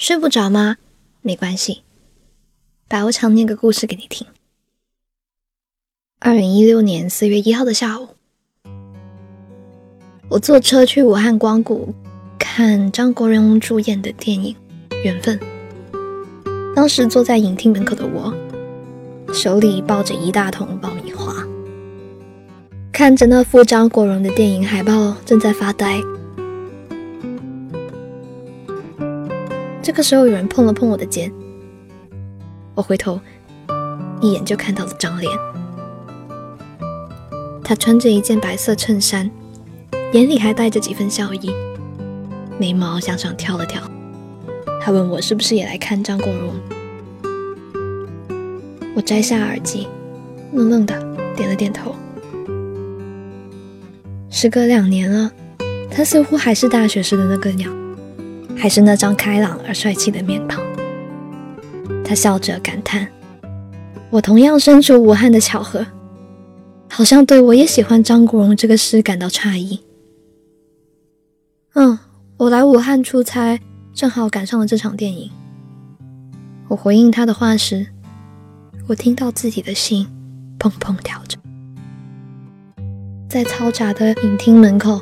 睡不着吗？没关系，白无常念个故事给你听。二零一六年四月一号的下午，我坐车去武汉光谷看张国荣主演的电影《缘分》。当时坐在影厅门口的我，手里抱着一大桶爆米花，看着那副张国荣的电影海报，正在发呆。这个时候，有人碰了碰我的肩，我回头，一眼就看到了张脸。他穿着一件白色衬衫，眼里还带着几分笑意，眉毛向上挑了挑。他问我是不是也来看张国荣。我摘下耳机，愣愣的点了点头。时隔两年了，他似乎还是大学时的那个鸟。还是那张开朗而帅气的面庞。他笑着感叹：“我同样身处武汉的巧合，好像对我也喜欢张国荣这个诗感到诧异。”嗯，我来武汉出差，正好赶上了这场电影。我回应他的话时，我听到自己的心砰砰跳着，在嘈杂的影厅门口。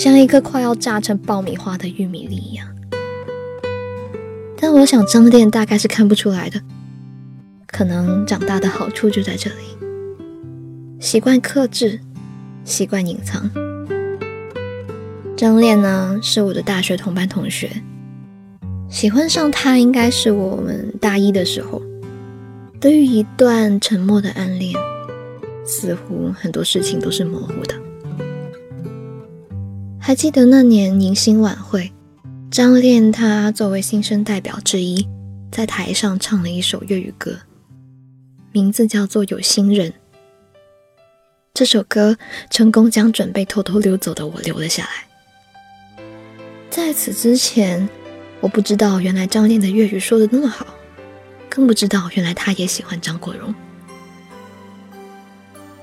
像一个快要炸成爆米花的玉米粒一样，但我想张恋大概是看不出来的，可能长大的好处就在这里，习惯克制，习惯隐藏。张恋呢，是我的大学同班同学，喜欢上他应该是我们大一的时候。对于一段沉默的暗恋，似乎很多事情都是模糊的。还记得那年迎新晚会，张恋他作为新生代表之一，在台上唱了一首粤语歌，名字叫做《有心人》。这首歌成功将准备偷偷溜走的我留了下来。在此之前，我不知道原来张恋的粤语说的那么好，更不知道原来他也喜欢张国荣。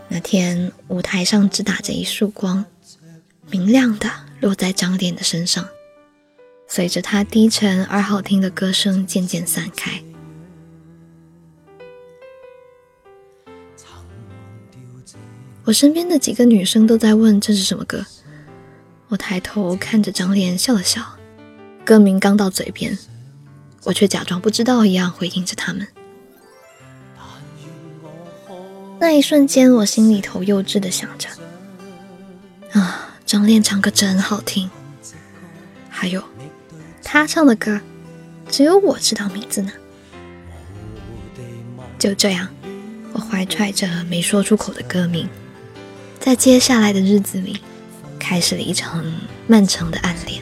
那天舞台上只打着一束光。明亮的落在张脸的身上，随着他低沉而好听的歌声渐渐散开。我身边的几个女生都在问这是什么歌，我抬头看着张脸笑了笑，歌名刚到嘴边，我却假装不知道一样回应着他们。那一瞬间，我心里头幼稚的想着，张恋唱歌真好听，还有他唱的歌，只有我知道名字呢。就这样，我怀揣着没说出口的歌名，在接下来的日子里，开始了一场漫长的暗恋。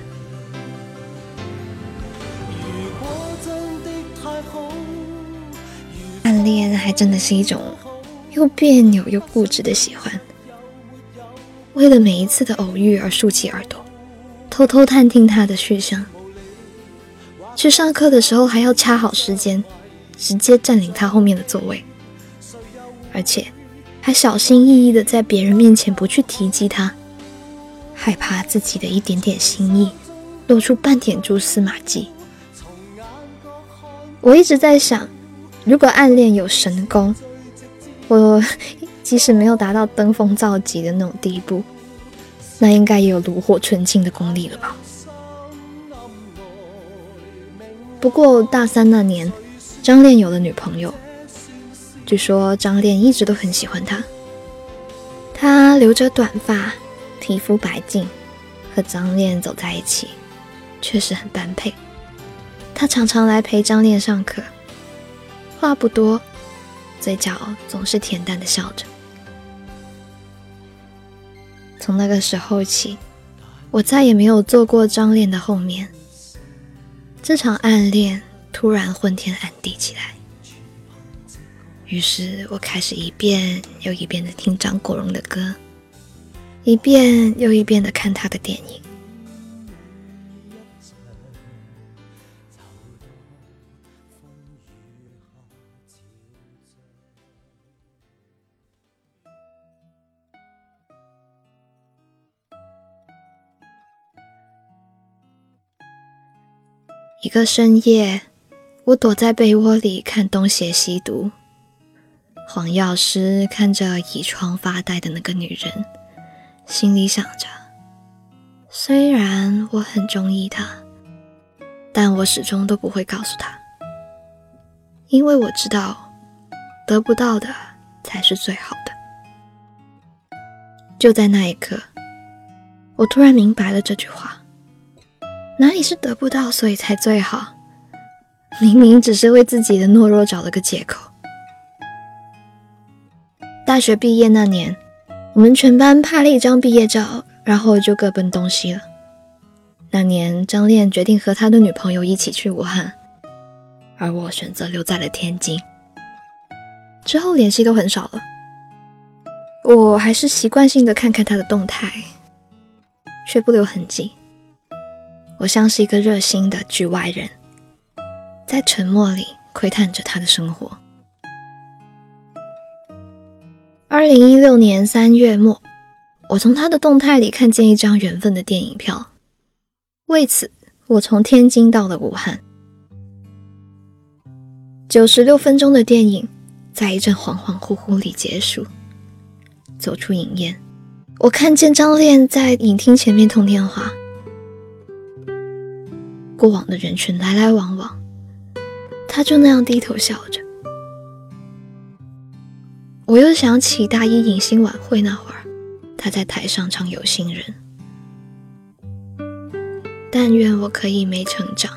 暗恋还真的是一种又别扭又固执的喜欢。为了每一次的偶遇而竖起耳朵，偷偷探听他的去向。去上课的时候还要掐好时间，直接占领他后面的座位，而且还小心翼翼的在别人面前不去提及他，害怕自己的一点点心意露出半点蛛丝马迹。我一直在想，如果暗恋有神功，我。即使没有达到登峰造极的那种地步，那应该也有炉火纯青的功力了吧？不过大三那年，张恋有了女朋友，据说张恋一直都很喜欢她。她留着短发，皮肤白净，和张恋走在一起，确实很般配。他常常来陪张恋上课，话不多，嘴角总是恬淡的笑着。从那个时候起，我再也没有坐过张恋的后面。这场暗恋突然昏天暗地起来，于是我开始一遍又一遍的听张国荣的歌，一遍又一遍的看他的电影。一个深夜，我躲在被窝里看《东邪西毒》，黄药师看着倚窗发呆的那个女人，心里想着：虽然我很中意她，但我始终都不会告诉她，因为我知道，得不到的才是最好的。就在那一刻，我突然明白了这句话。哪里是得不到，所以才最好？明明只是为自己的懦弱找了个借口。大学毕业那年，我们全班拍了一张毕业照，然后就各奔东西了。那年，张恋决定和他的女朋友一起去武汉，而我选择留在了天津。之后联系都很少了，我还是习惯性的看看他的动态，却不留痕迹。我像是一个热心的局外人，在沉默里窥探着他的生活。二零一六年三月末，我从他的动态里看见一张缘分的电影票，为此我从天津到了武汉。九十六分钟的电影，在一阵恍恍惚惚里结束。走出影院，我看见张恋在影厅前面通电话。过往的人群来来往往，他就那样低头笑着。我又想起大一迎新晚会那会儿，他在台上唱《有心人》。但愿我可以没成长，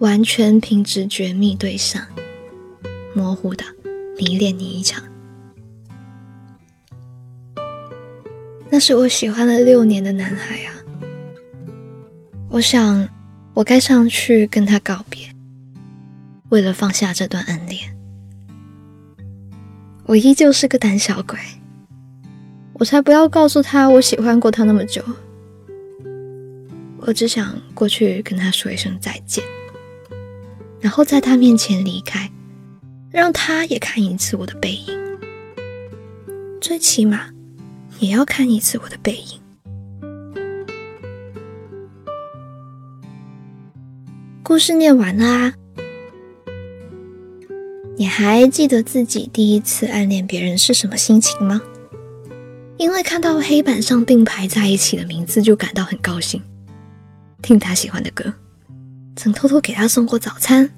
完全凭直觉觅对象，模糊的迷恋你一场。那是我喜欢了六年的男孩啊，我想。我该上去跟他告别，为了放下这段暗恋，我依旧是个胆小鬼，我才不要告诉他我喜欢过他那么久，我只想过去跟他说一声再见，然后在他面前离开，让他也看一次我的背影，最起码也要看一次我的背影。故事念完了啊！你还记得自己第一次暗恋别人是什么心情吗？因为看到黑板上并排在一起的名字就感到很高兴，听他喜欢的歌，曾偷偷给他送过早餐。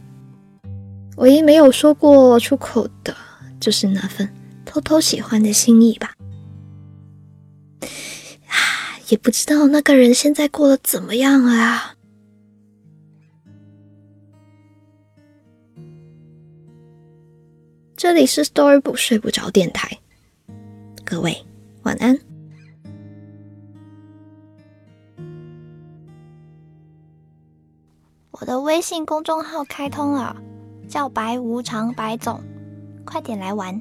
唯一没有说过出口的，就是那份偷偷喜欢的心意吧。啊，也不知道那个人现在过得怎么样啊！这里是 Storybook 睡不着电台，各位晚安。我的微信公众号开通了，叫白无常白总，快点来玩。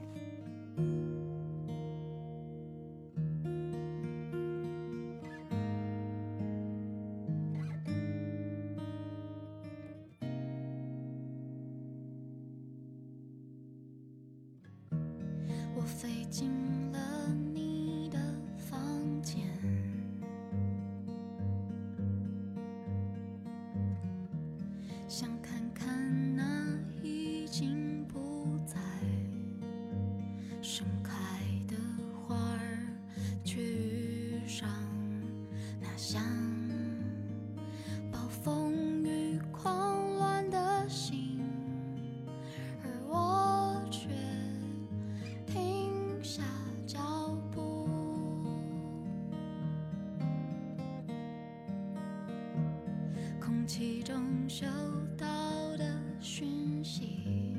进了你的房间，想看看那已经不再盛开的花儿，却遇上那像收到的讯息，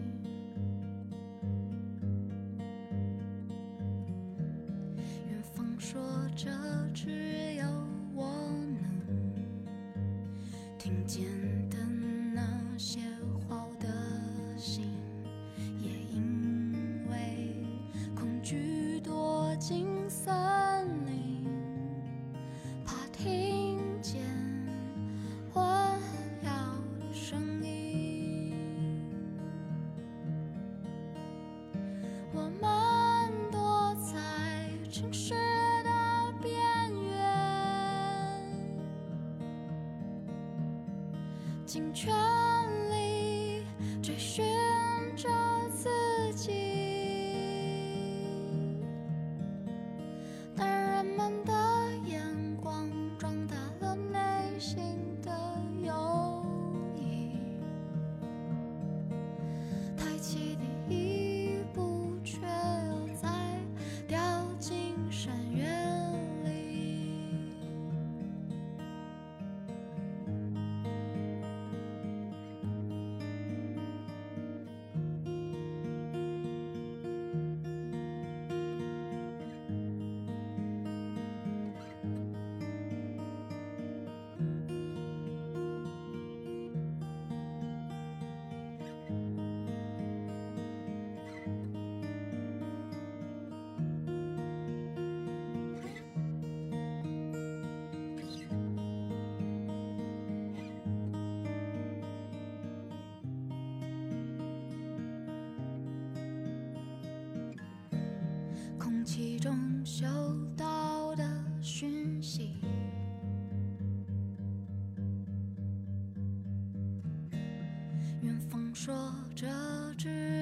远方说着只有我能听见全说这只